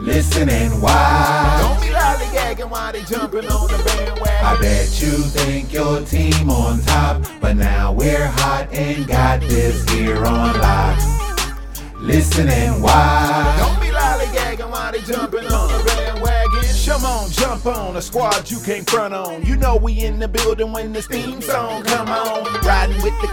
Listen and watch. Don't be lollygagging while they jumping on the bandwagon. I bet you think your team on top, but now we're hot and got this here on lock. Listen and watch. Don't be lollygagging while they jumping on the bandwagon. Come on, jump on a squad you can't front on. You know we in the building when this theme song come on. Riding with the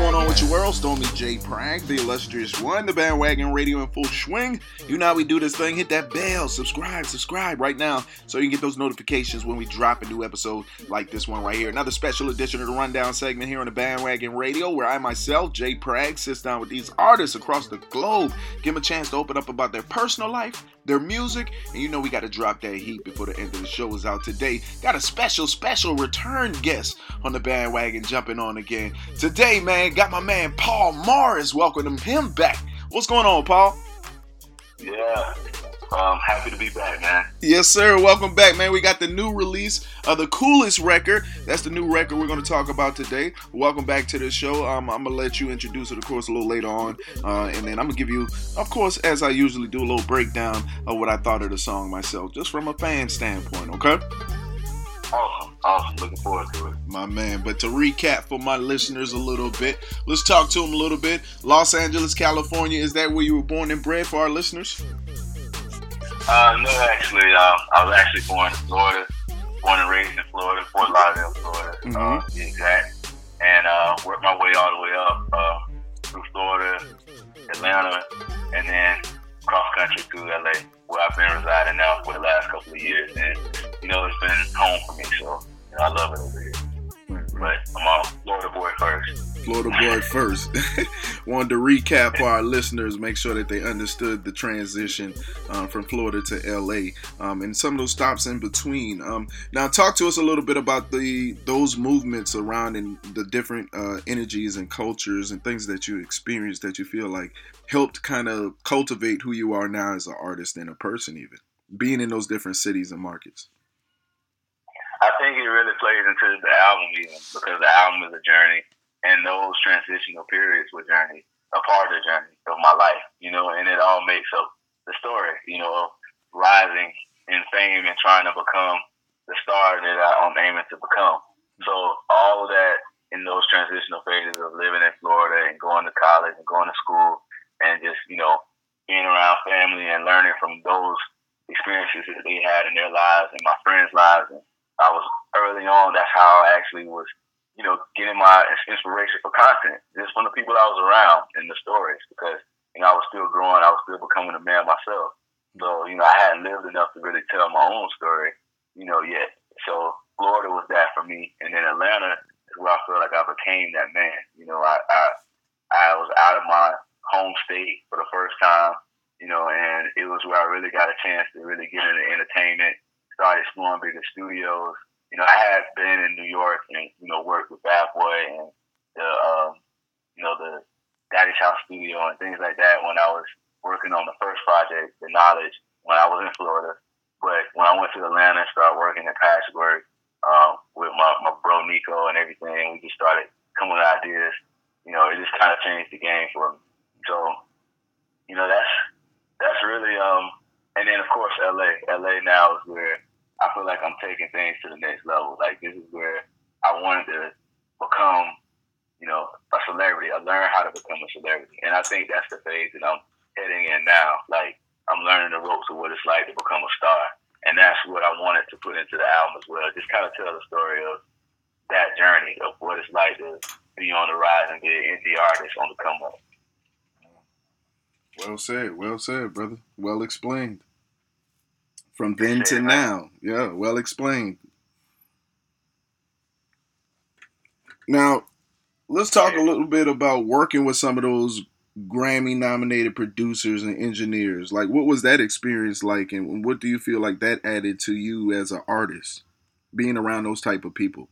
going on with your world? Stormy J. Prag, the illustrious one, the bandwagon radio in full swing. You know how we do this thing. Hit that bell, subscribe, subscribe right now so you can get those notifications when we drop a new episode like this one right here. Another special edition of the Rundown segment here on the bandwagon radio where I myself, J. Prag, sits down with these artists across the globe, give them a chance to open up about their personal life, their music, and you know we got to drop that heat before the end of the show is out today. Got a special, special return guest on the bandwagon jumping on again. Today, man, got my man Paul Morris. welcoming him back. What's going on, Paul? Yeah, um, happy to be back, man. Yes, sir. Welcome back, man. We got the new release of the coolest record. That's the new record we're going to talk about today. Welcome back to the show. Um, I'm going to let you introduce it, of course, a little later on. Uh, and then I'm going to give you, of course, as I usually do, a little breakdown of what I thought of the song myself, just from a fan standpoint, okay? Awesome, awesome. Looking forward to it. My man. But to recap for my listeners a little bit, let's talk to them a little bit. Los Angeles, California, is that where you were born and bred for our listeners? Uh, no, actually, uh, I was actually born in Florida, born and raised in Florida, Fort Lauderdale, Florida, uh, Mhm. be exact. Wanted to recap for our listeners, make sure that they understood the transition um, from Florida to LA um, and some of those stops in between. Um, now, talk to us a little bit about the those movements around and the different uh, energies and cultures and things that you experienced that you feel like helped kind of cultivate who you are now as an artist and a person, even being in those different cities and markets. I think it really plays into the album even because the album is a journey and those transitional periods were journey, a part of the journey of my life, you know, and it all makes up the story, you know, of rising in fame and trying to become the star that I'm aiming to become. So all of that in those transitional phases of living in Florida and going to college and going to school and just, you know, being around family and learning from those experiences that they had in their lives and my friends' lives and I was early on. That's how I actually was, you know, getting my inspiration for content just from the people I was around and the stories because you know I was still growing. I was still becoming a man myself. So you know I hadn't lived enough to really tell my own story, you know, yet. So Florida was that for me, and then Atlanta is where I feel like I became that man. You know, I I, I was out of my home state for the first time. You know, and it was where I really got a chance to really get into entertainment started exploring bigger studios. You know, I had been in New York and you know worked with Bad Boy and the um, you know the Daddy's House Studio and things like that when I was working on the first project, The Knowledge, when I was in Florida. But when I went to Atlanta and started working at Patchwerk um, with my, my bro Nico and everything, we just started coming with ideas. You know, it just kind of changed the game for me. So, you know, that's that's really um, and then of course LA. LA now is where I feel like I'm taking things to the next level. Like this is where I wanted to become, you know, a celebrity. I learned how to become a celebrity, and I think that's the phase that I'm heading in now. Like I'm learning the ropes of what it's like to become a star, and that's what I wanted to put into the album as well. Just kind of tell the story of that journey of what it's like to be on the rise and be an indie artist on the come up. Well said, well said, brother. Well explained. From then to now. Yeah, well explained. Now, let's talk a little bit about working with some of those Grammy nominated producers and engineers. Like, what was that experience like, and what do you feel like that added to you as an artist, being around those type of people?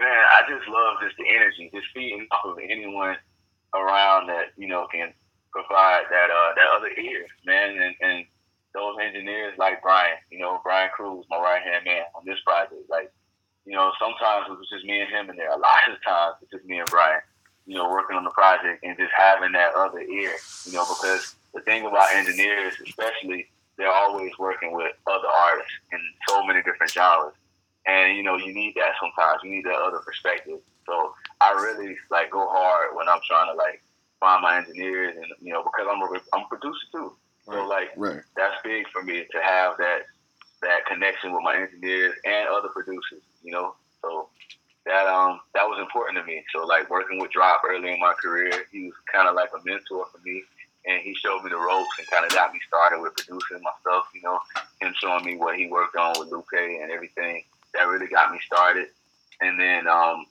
Man, I just love just the energy, just feeding off of anyone around that you know can provide that uh, that other ear, man, and, and those engineers like Brian, you know, Brian Cruz, my right hand man on this project. Like, you know, sometimes it was just me and him in there. A lot of times it's just me and Brian, you know, working on the project and just having that other ear, you know, because the thing about engineers, especially, they're always working with other artists in so many different genres. And, you know, you need that sometimes. You need that other perspective. So I really, like, go hard when I'm trying to, like, find my engineers and, you know, because I'm a, I'm a producer, too. So like right. that's big for me to have that that connection with my engineers and other producers, you know. So that um that was important to me. So like working with Drop early in my career, he was kind of like a mentor for me, and he showed me the ropes and kind of got me started with producing my stuff. You know, him showing me what he worked on with Lupe and everything that really got me started. And then um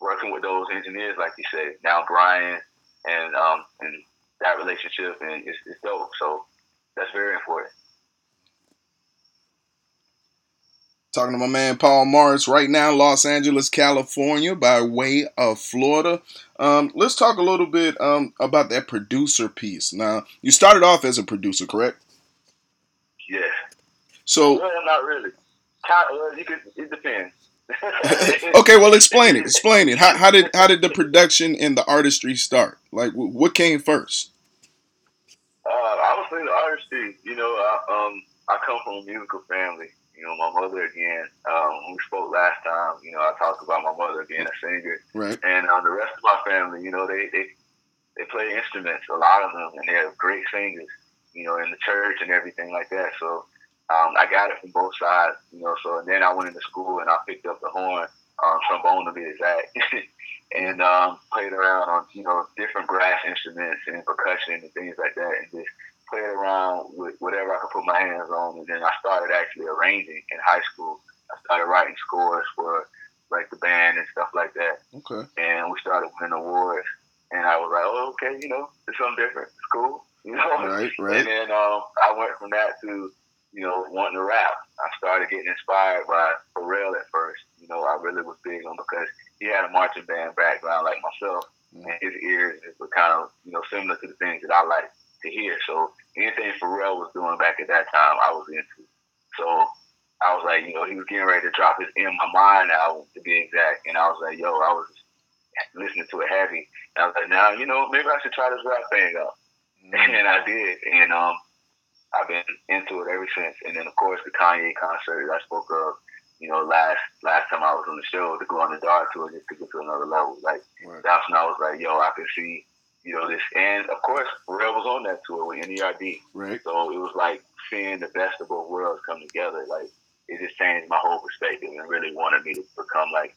working with those engineers, like you said, now Brian and um and that relationship and it's, it's dope. So that's very important. Talking to my man Paul Morris right now, Los Angeles, California, by way of Florida. Um, let's talk a little bit um, about that producer piece. Now, you started off as a producer, correct? Yeah. So, well, not really. You could, it depends. okay, well, explain it. Explain it. How, how, did how did the production and the artistry start? Like, what came first? Uh, I was in the artistry. You know, I, um, I come from a musical family. You know, my mother again. Um, we spoke last time. You know, I talked about my mother being a singer. Right. And um, the rest of my family, you know, they they they play instruments. A lot of them, and they're great singers. You know, in the church and everything like that. So um, I got it from both sides. You know, so and then I went into school and I picked up the horn, um, trombone to be exact. and um, played around on you know different brass instruments and percussion and things like that, and just played around with whatever I could put my hands on. And then I started actually arranging in high school. I started writing scores for like the band and stuff like that. Okay. And we started winning awards, and I was like, oh, okay, you know, it's something different. It's cool, you know. Right, right. And then um, I went from that to you know, wanting to rap. I started getting inspired by Pharrell at first. You know, I really was big on because he had a marching band background like myself, mm-hmm. and his ears were kind of, you know, similar to the things that I like to hear. So anything Pharrell was doing back at that time, I was into. So I was like, you know, he was getting ready to drop his In My Mind album, to be exact, and I was like, yo, I was listening to it heavy. And I was like, now, you know, maybe I should try this rap thing out. Mm-hmm. And I did, and um, I've been into it ever since. And then of course the Kanye concert I spoke of, you know, last last time I was on the show, to go on the Dark tour just took it to another level. Like right. that's when I was like, yo, I can see, you know, this and of course Pharrell was on that tour with NERD. Right. So it was like seeing the best of both worlds come together. Like it just changed my whole perspective and really wanted me to become like,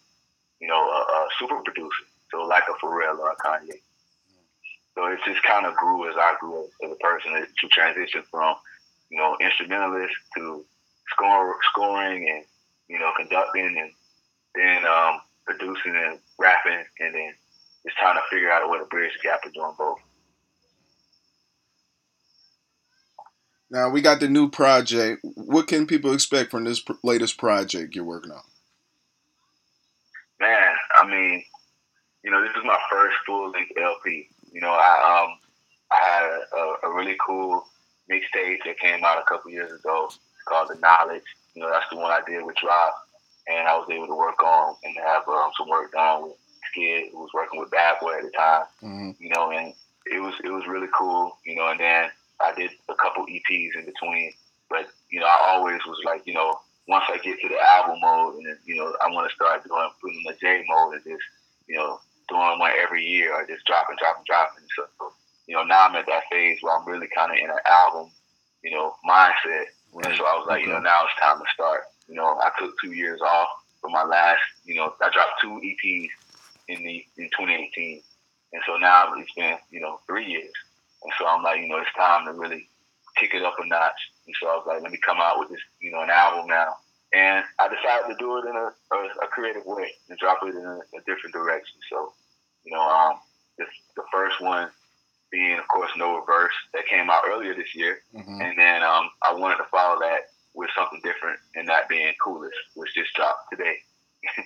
you know, a, a super producer. So like a Pharrell or a Kanye. So it just kind of grew as I grew as a person to transition from, you know, instrumentalist to score, scoring and, you know, conducting and then um, producing and rapping and then just trying to figure out a way to bridge the gap of doing both. Now we got the new project. What can people expect from this latest project you're working on? Man, I mean, you know, this is my first full length LP. You know, I um I had a, a really cool mixtape that came out a couple years ago called The Knowledge. You know, that's the one I did with Drop, and I was able to work on and have um, some work done with Skid, who was working with Bad Boy at the time. Mm-hmm. You know, and it was it was really cool. You know, and then I did a couple EPs in between. But you know, I always was like, you know, once I get to the album mode, and you know, I want to start doing putting the J mode and just you know doing one every year or just dropping, dropping, dropping. So you know, now I'm at that phase where I'm really kind of in an album, you know, mindset. Right. And so I was like, okay. you know, now it's time to start. You know, I took two years off for my last, you know, I dropped two EPs in the in 2018, and so now it's been, you know, three years. And so I'm like, you know, it's time to really kick it up a notch. And so I was like, let me come out with this, you know, an album now. And I decided to do it in a, a, a creative way and drop it in a, a, different direction. So, you know, um, this, the first one being, of course, No Reverse that came out earlier this year. Mm-hmm. And then um, I wanted to follow that with something different and that being Coolest, which just dropped today.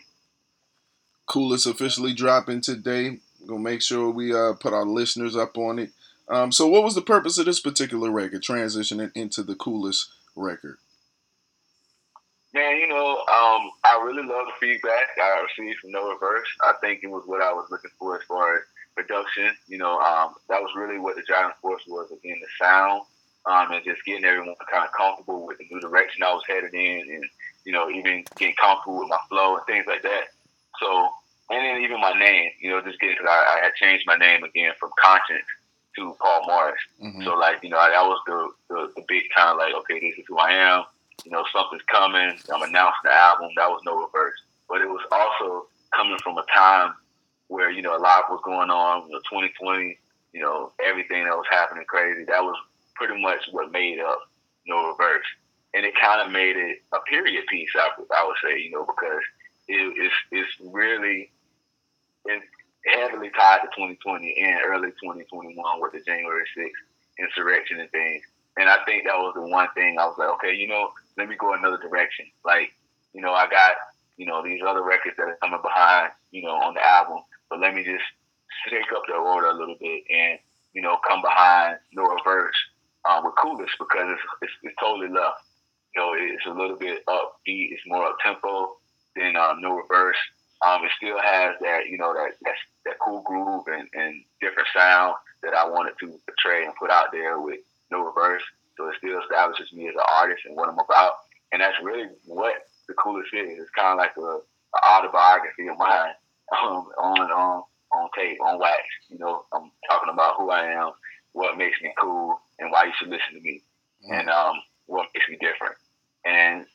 Coolest officially dropping today. Gonna make sure we uh, put our listeners up on it. Um, so, what was the purpose of this particular record, transitioning into the coolest record? Man, you know, um, I really love the feedback I received from No Reverse. I think it was what I was looking for as far as production. You know, um, that was really what the driving force was again, the sound, um, and just getting everyone kind of comfortable with the new direction I was headed in, and you know, even getting comfortable with my flow and things like that. So, and then even my name, you know, just getting I, I had changed my name again from Conscience to Paul Morris. Mm-hmm. So like, you know, that was the, the, the big kind of like, okay, this is who I am. You know, something's coming. I'm announcing the album. That was no reverse. But it was also coming from a time where, you know, a lot was going on, you know, 2020, you know, everything that was happening crazy. That was pretty much what made up no reverse. And it kind of made it a period piece, I, I would say, you know, because it, it's, it's really, it, heavily tied to 2020 and early 2021 with the January 6th insurrection and things. And I think that was the one thing I was like, okay, you know, let me go another direction. Like, you know, I got, you know, these other records that are coming behind, you know, on the album, but let me just shake up the order a little bit and, you know, come behind No Reverse um, with Coolest because it's, it's, it's totally left. You know, it's a little bit upbeat, it's more up tempo than um, No Reverse. Um, it still has that, you know, that that, that cool groove and, and different sound that I wanted to portray and put out there with no reverse. So it still establishes me as an artist and what I'm about. And that's really what the coolest is. It's kind of like a, a autobiography of mine um, on on on tape, on wax. You know, I'm talking about who I am, what makes me cool, and why you should listen to me, mm-hmm. and um, what makes me different. And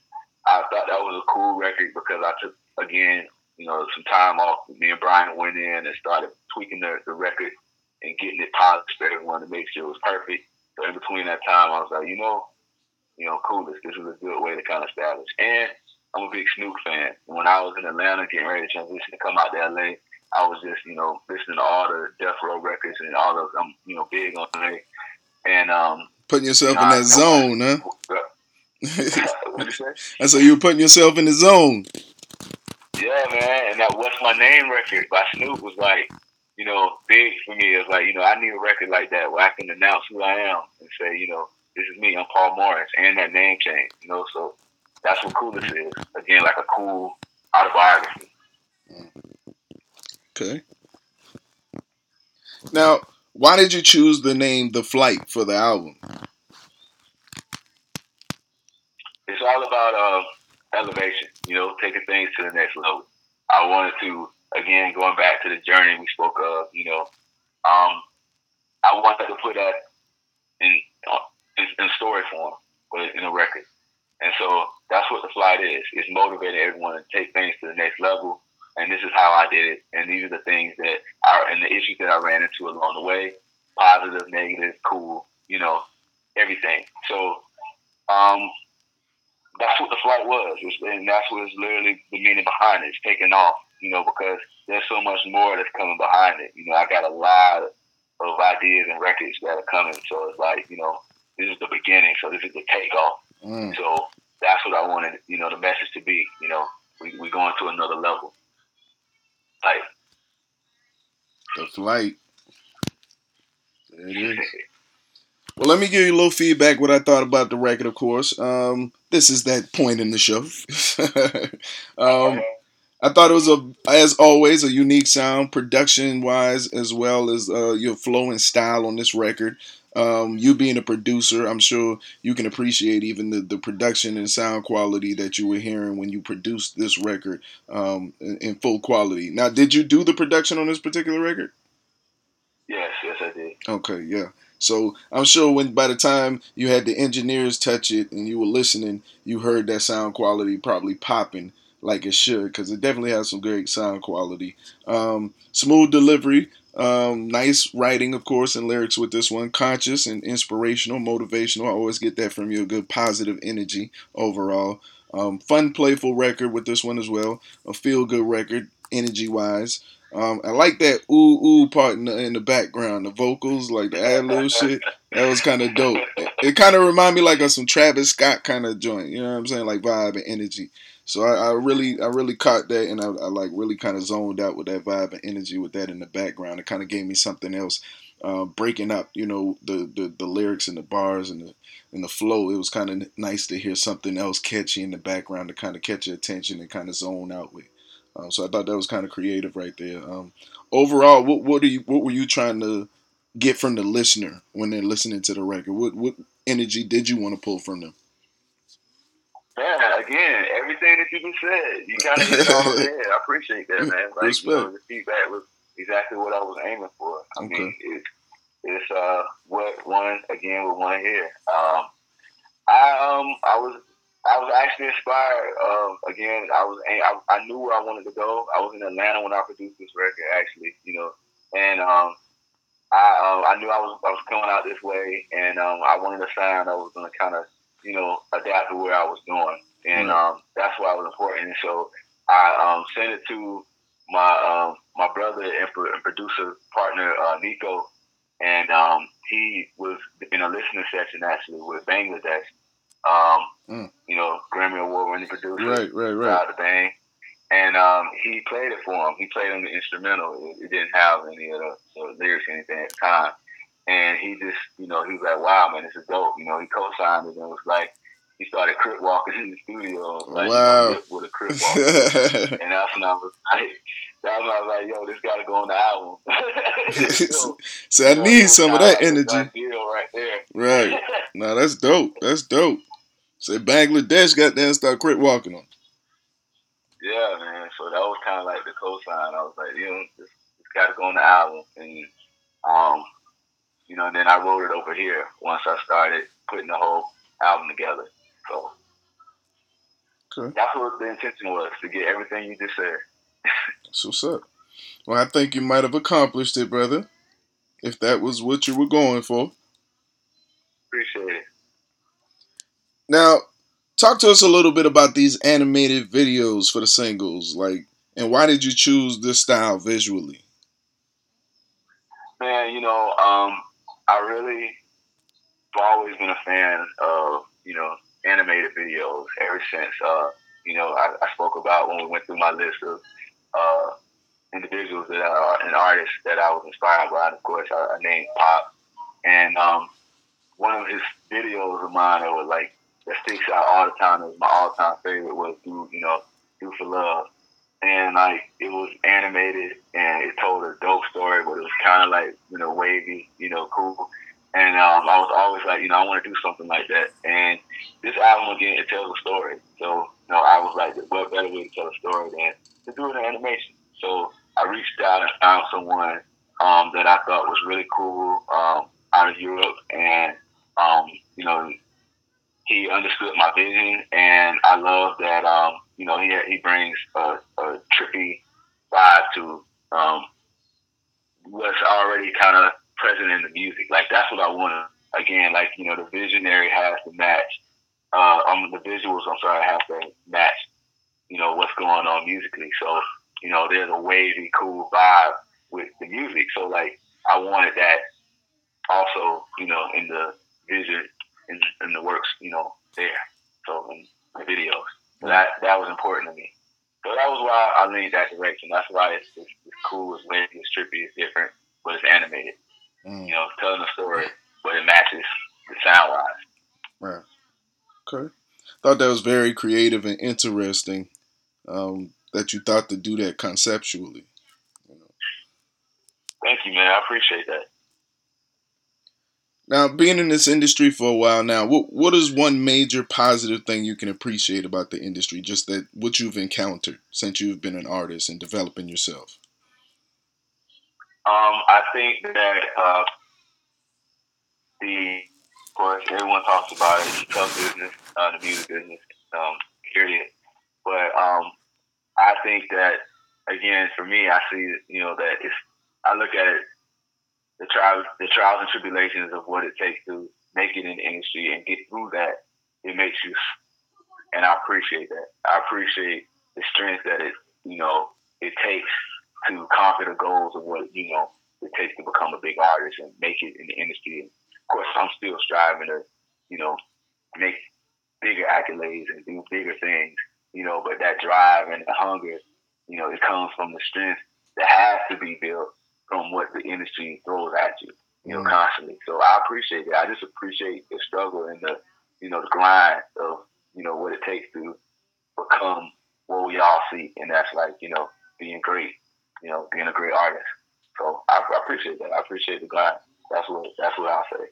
I thought that was a cool record because I took again you know, some time off. Me and Brian went in and started tweaking the, the record and getting it polished for everyone to make sure it was perfect. So in between that time, I was like, you know, you know, cool. This this is a good way to kind of establish. And I'm a big Snoop fan. When I was in Atlanta, getting ready to transition to come out to LA, I was just you know listening to all the Death Row records and all those. I'm you know big on LA. And um, putting yourself in that zone, huh? I said you were putting yourself in the zone. Yeah, man, and that "What's My Name" record by Snoop was like, you know, big for me. It's like, you know, I need a record like that where I can announce who I am and say, you know, this is me. I'm Paul Morris, and that name change. You know, so that's what coolness is. Again, like a cool autobiography. Okay. Now, why did you choose the name The Flight for the album? It's all about uh, elevation, you know, taking things to the next level. I wanted to, again, going back to the journey we spoke of, you know, um, I wanted to put that in, in, in story form, but in a record. And so that's what the flight is. It's motivating everyone to take things to the next level. And this is how I did it. And these are the things that are, and the issues that I ran into along the way positive, negative, cool, you know, everything. So, um, that's what the flight was, and that's what's literally the meaning behind it. It's taking off, you know, because there's so much more that's coming behind it. You know, I got a lot of ideas and records that are coming, so it's like, you know, this is the beginning, so this is the takeoff. Mm. So that's what I wanted, you know, the message to be. You know, we we going to another level. Like the flight. There it is. Well, let me give you a little feedback what I thought about the record, of course. Um, this is that point in the show. um, I thought it was a, as always, a unique sound, production wise, as well as uh, your flow and style on this record. Um, you being a producer, I'm sure you can appreciate even the, the production and sound quality that you were hearing when you produced this record um, in, in, full quality. Now, did you do the production on this particular record? Yes, yes, I did. Okay, yeah. So I'm sure when by the time you had the engineers touch it and you were listening, you heard that sound quality probably popping like it should because it definitely has some great sound quality. Um, smooth delivery, um, nice writing, of course, and lyrics with this one. Conscious and inspirational, motivational. I always get that from you. A good positive energy overall. Um, fun, playful record with this one as well. A feel good record, energy wise. Um, I like that ooh ooh part in the, in the background, the vocals, like the ad lib shit. That was kind of dope. It, it kind of remind me like of some Travis Scott kind of joint. You know what I'm saying? Like vibe and energy. So I, I really, I really caught that, and I, I like really kind of zoned out with that vibe and energy with that in the background. It kind of gave me something else, uh, breaking up, you know, the, the the lyrics and the bars and the and the flow. It was kind of nice to hear something else catchy in the background to kind of catch your attention and kind of zone out with. Um, so I thought that was kind of creative right there. Um, overall, what what are you what were you trying to get from the listener when they're listening to the record? What what energy did you want to pull from them? Yeah, again, everything that you just said, you kind of hit there. I appreciate that, man. Like, you know, the feedback was exactly what I was aiming for. I okay. mean, it, it's uh what one again with one here. Um, I um I was I was actually inspired. Um, again, I was I, I knew where I wanted to go. I was in Atlanta when I produced this record, actually, you know, and um, I uh, I knew I was I was coming out this way, and um, I wanted a sound that was going to kind of you know, adapt to where I was going. And um, that's why it was important. And so I um, sent it to my um, my brother and, and producer partner, uh, Nico. And um, he was in a listening session actually with Bangladesh. Um, mm. You know, Grammy Award winning producer. Right, right, right. Out the Bang. And um, he played it for him. He played on the instrumental. It, it didn't have any of the, the lyrics or anything at the time. And he just, you know, he was like, wow, man, this is dope. You know, he co-signed it and it was like, he started crip walking in the studio. Like, wow. You know, with a crip walk. and that's when I was like, that's when I was like, yo, this got to go on the album. so, so I need some of that energy. Right there. Right. no, that's dope. That's dope. Say Bangladesh got there and start crip walking on. Yeah, man. So that was kind of like the co-sign. I was like, you know, this, this got to go on the album. And um, you know, and then I wrote it over here once I started putting the whole album together. So okay. that's what the intention was to get everything you just said. so what's up. Well, I think you might have accomplished it, brother. If that was what you were going for. Appreciate it. Now, talk to us a little bit about these animated videos for the singles, like, and why did you choose this style visually? Man, you know, um, I really have always been a fan of, you know, animated videos ever since, uh, you know, I, I, spoke about when we went through my list of uh, individuals that are and artists that I was inspired by. And of course, I, I named Pac. And um, one of his videos of mine that was like, that sticks out all the time, was my all time favorite, was Do, you know, Do for Love and like it was animated and it told a dope story, but it was kind of like you know wavy, you know, cool. And um, I was always like, you know, I want to do something like that. And this album again, it tells a story. So you know, I was like, what better way to tell a story than to do it in animation? So I reached out and found someone um, that I thought was really cool um, out of Europe, and um, you know, he understood my vision, and I love that. Um, you know, he he brings a, a trippy vibe to um, what's already kind of present in the music. Like that's what I want. Again, like you know, the visionary has to match. Uh, um, the visuals, I'm sorry, have to match. You know what's going on musically. So you know, there's a wavy, cool vibe with the music. So like, I wanted that also. You know, in the vision, in, in the works. You know, there. So in the videos. That that was important to me. So that was why I leaned that direction. That's why it's, it's, it's cool, it's wavy, it's trippy, it's different, but it's animated. Mm. You know, telling a story, but it matches the sound wise. Right. Okay. Thought that was very creative and interesting. Um, that you thought to do that conceptually. You know. Thank you, man. I appreciate that. Now, being in this industry for a while now, what what is one major positive thing you can appreciate about the industry? Just that what you've encountered since you've been an artist and developing yourself. Um, I think that uh, the, of course, everyone talks about it. Tough business, uh, the music business, um, period. But um, I think that again, for me, I see you know that it's. I look at it, the trials, the trials and tribulations of what it takes to make it in the industry and get through that. It makes you, and I appreciate that. I appreciate the strength that it, you know, it takes to conquer the goals of what you know it takes to become a big artist and make it in the industry. And of course, I'm still striving to, you know, make bigger accolades and do bigger things, you know. But that drive and the hunger, you know, it comes from the strength that has to be built from what the industry throws at you, you know, mm. constantly. So I appreciate it. I just appreciate the struggle and the, you know, the grind of, you know, what it takes to become what we all see, and that's like, you know, being great, you know, being a great artist. So I, I appreciate that. I appreciate the grind. That's what that's what I say.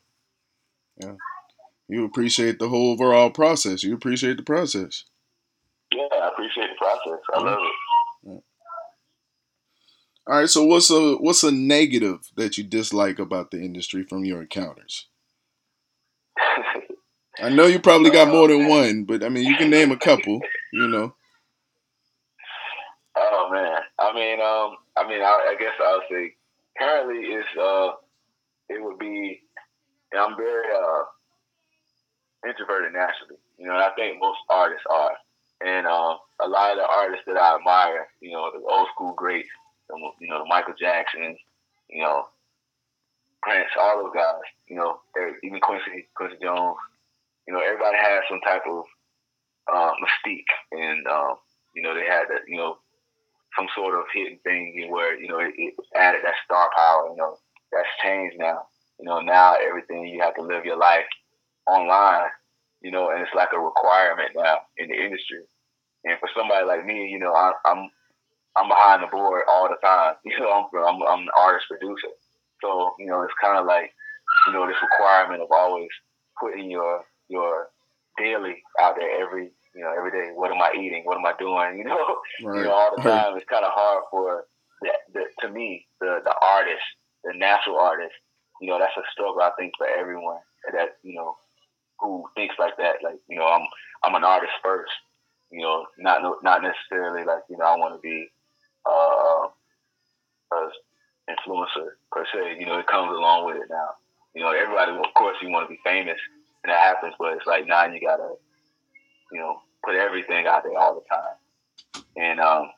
Yeah. You appreciate the whole overall process. You appreciate the process. Yeah, I appreciate the process. I love it. All right, so what's a what's a negative that you dislike about the industry from your encounters? I know you probably got more than one, but I mean you can name a couple, you know. Oh man, I mean, um, I mean, I, I guess I'll say currently it's uh, it would be. I'm very uh introverted naturally, you know, and I think most artists are, and um, a lot of the artists that I admire, you know, the old school greats you know, Michael Jackson, you know, Prince, all those guys, you know, even Quincy, Quincy Jones, you know, everybody has some type of uh, mystique, and um, you know, they had that, you know, some sort of hidden thing where you know it, it added that star power. You know, that's changed now. You know, now everything you have to live your life online. You know, and it's like a requirement now in the industry. And for somebody like me, you know, I, I'm I'm behind the board all the time. You know, I'm I'm, I'm an artist producer, so you know it's kind of like you know this requirement of always putting your your daily out there every you know every day. What am I eating? What am I doing? You know, right. you know all the time. It's kind of hard for the, the to me the the artist, the natural artist. You know, that's a struggle I think for everyone that you know who thinks like that. Like you know, I'm I'm an artist first. You know, not not necessarily like you know I want to be uh, influencer per se. You know, it comes along with it now. You know, everybody, of course, you want to be famous, and that happens. But it's like now you gotta, you know, put everything out there all the time, and um,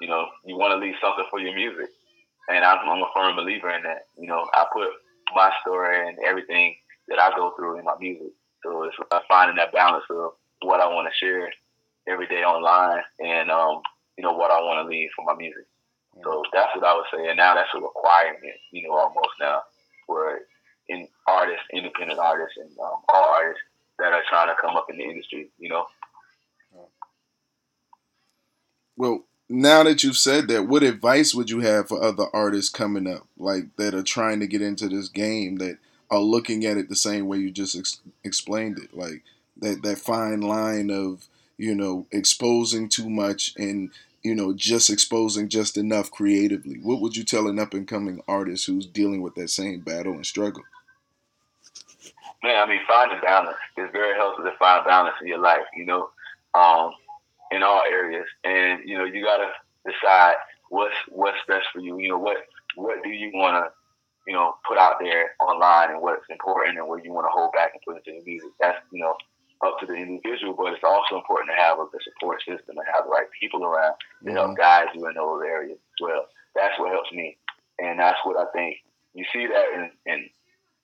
you know, you want to leave something for your music. And I'm, I'm a firm believer in that. You know, I put my story and everything that I go through in my music. So it's finding that balance of what I want to share every day online and um, you know, what I want to leave for my music. So that's what I would say. And now that's a requirement, you know, almost now for in artists, independent artists, and um, all artists that are trying to come up in the industry, you know. Well, now that you've said that, what advice would you have for other artists coming up, like that are trying to get into this game, that are looking at it the same way you just ex- explained it, like that that fine line of you know exposing too much and you know, just exposing just enough creatively? What would you tell an up and coming artist who's dealing with that same battle and struggle? Man, I mean, find a balance. It's very helpful to find balance in your life, you know, um, in all areas. And, you know, you got to decide what's what's best for you. You know, what what do you want to, you know, put out there online and what's important and what you want to hold back and put into the music. That's, you know, up to the individual, but it's also important to have a, the support system and have the right people around to help mm-hmm. guide you in those areas as well. That's what helps me, and that's what I think you see that in, in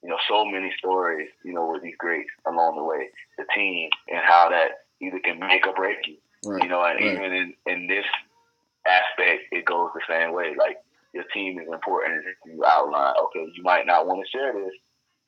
you know so many stories, you know, with these greats along the way, the team and how that either can make or break you. Right. You know, and right. even in, in this aspect, it goes the same way. Like your team is important, you outline. Okay, you might not want to share this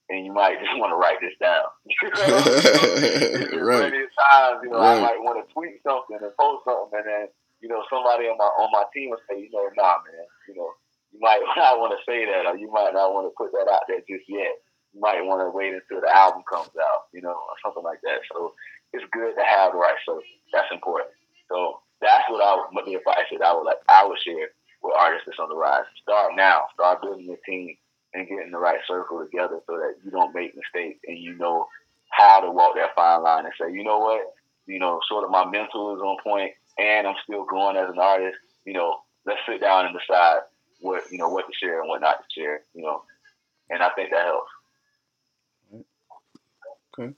and you might just want to write this down. right. Times, you know, right. I might want to tweet something and post something, and then you know somebody on my on my team will say, you know, nah, man, you know, you might not want to say that, or you might not want to put that out there just yet. you might want to wait until the album comes out, you know, or something like that. So it's good to have the right circle. That's important. So that's what I would, the advice that I would like I would share with artists that's on the rise. Start now. Start building your team and getting the right circle together so that you don't make mistakes and you know how to walk that fine line and say, you know what, you know, sort of my mental is on point and I'm still growing as an artist. You know, let's sit down and decide what you know what to share and what not to share. You know, and I think that helps. Okay.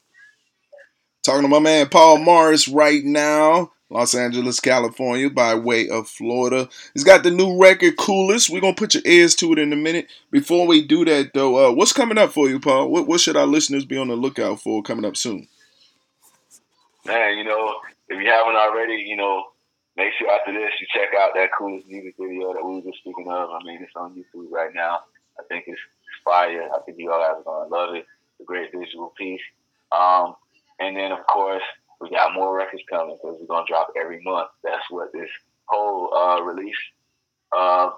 Talking to my man Paul Morris right now. Los Angeles, California, by way of Florida. He's got the new record, Coolest. We're gonna put your ears to it in a minute. Before we do that, though, uh, what's coming up for you, Paul? What, what should our listeners be on the lookout for coming up soon? Man, you know, if you haven't already, you know, make sure after this you check out that Coolest music video that we were just speaking of. I mean, it's on YouTube right now. I think it's, fire. I think you all are gonna love it. It's a great visual piece. Um, and then, of course we got more records coming because we're gonna drop every month. That's what this whole uh, release uh,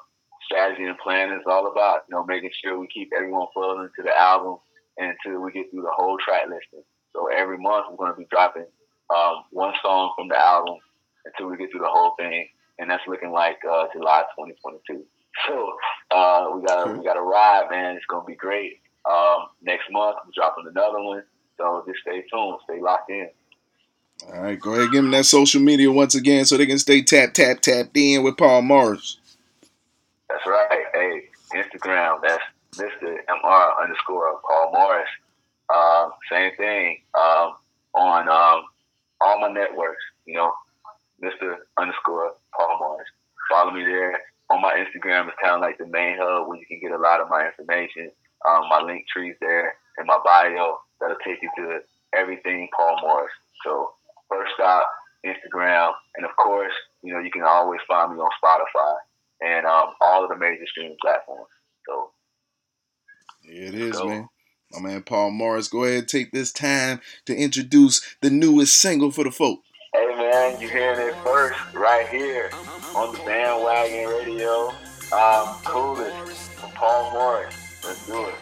strategy and plan is all about. You know, making sure we keep everyone flowing into the album and until we get through the whole track listing. So every month we're gonna be dropping um, one song from the album until we get through the whole thing, and that's looking like uh, July 2022. So uh, we got we got a ride, man. It's gonna be great. Um, next month we're dropping another one. So just stay tuned, stay locked in. All right, go ahead, give them that social media once again so they can stay tap, tap, tapped in with Paul Morris. That's right. Hey, Instagram, that's Mr. MR underscore Paul Morris. Uh, same thing um, on um, all my networks, you know, Mr. underscore Paul Morris. Follow me there. On my Instagram it's kind of like the main hub where you can get a lot of my information. Um, my Linktree's there in my bio that'll take you to everything Paul Morris. So First Stop, Instagram, and of course, you know, you can always find me on Spotify and um, all of the major streaming platforms. So, it is, so, man. My man Paul Morris, go ahead and take this time to introduce the newest single for the folk. Hey, man, you're hearing it first right here on the bandwagon radio. Um, coolest from Paul Morris. Let's do it.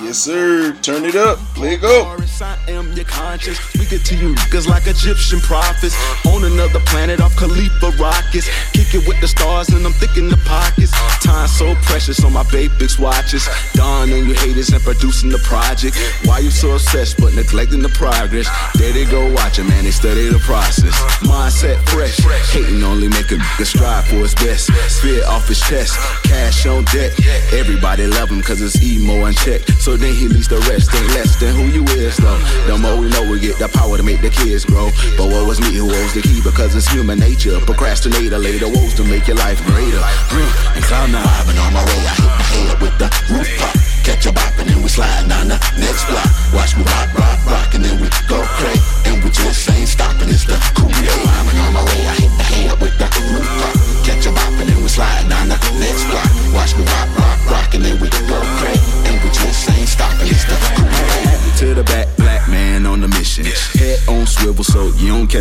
Yes, sir. Turn it up. Let it go. I am your conscience. Speaking to you niggas like Egyptian prophets. On another planet off Khalifa rockets. Kick it with the stars and I'm thick in the pockets. Time so precious on my BAPEX watches. Dawn on you haters and producing the project. Why you so obsessed but neglecting the progress? There they go watching, man. They study the process. Mindset fresh. Hating only make a nigga strive for his best. Spit off his chest. Cash on deck. Everybody love him cause it's emo unchecked. So then he leaves the rest, ain't less than who you is though. The more we know, we get the power to make the kids grow. But what was me who owes the key? Because it's human nature. Procrastinator later woes to make your life greater. And cloud nine, vibing on my way, I hit my head with the roof pop. Catch a bop and then we slide down the next block. Watch me rock, rock, rock, and then we go crazy. And we just ain't stopping. It's the cool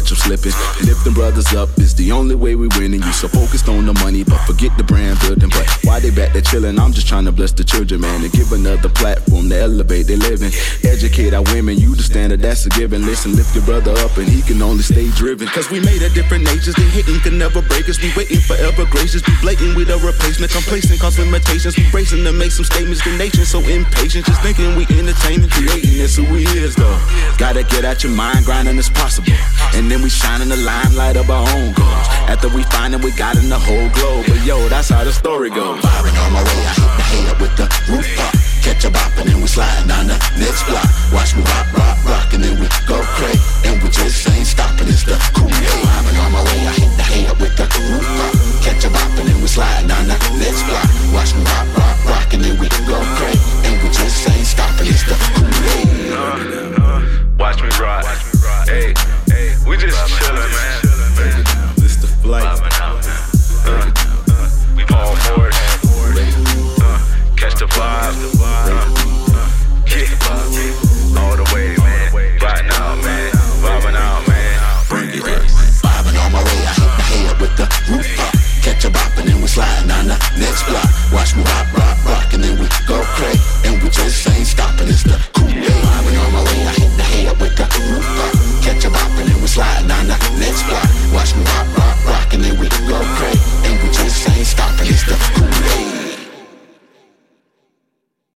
catch them slipping. Lifting brothers up is the only way we winning. You so focused on the money, but forget the brand building. But why they back there chilling? I'm just trying to bless the children, man, and give another platform to elevate their living. Educate our women, you the standard, that's a given. Listen, lift your brother up, and he can only stay driven. Cause we made a different natures, they hating can never break us. We waiting forever gracious, be blatant with a replacement. Complacent, cause limitations. We racing to make some statements. The nation so impatient, just thinking we entertaining, creating this who we is though. Gotta get out your mind, grinding as possible. And then we shine in the limelight of our own goals. After we find it, we got in the whole globe. But yo, that's how the story goes. Vibing on my way, I hit the head with the roof up. Catch a bop and then we slide down the next block. Watch me rock, rock, rock,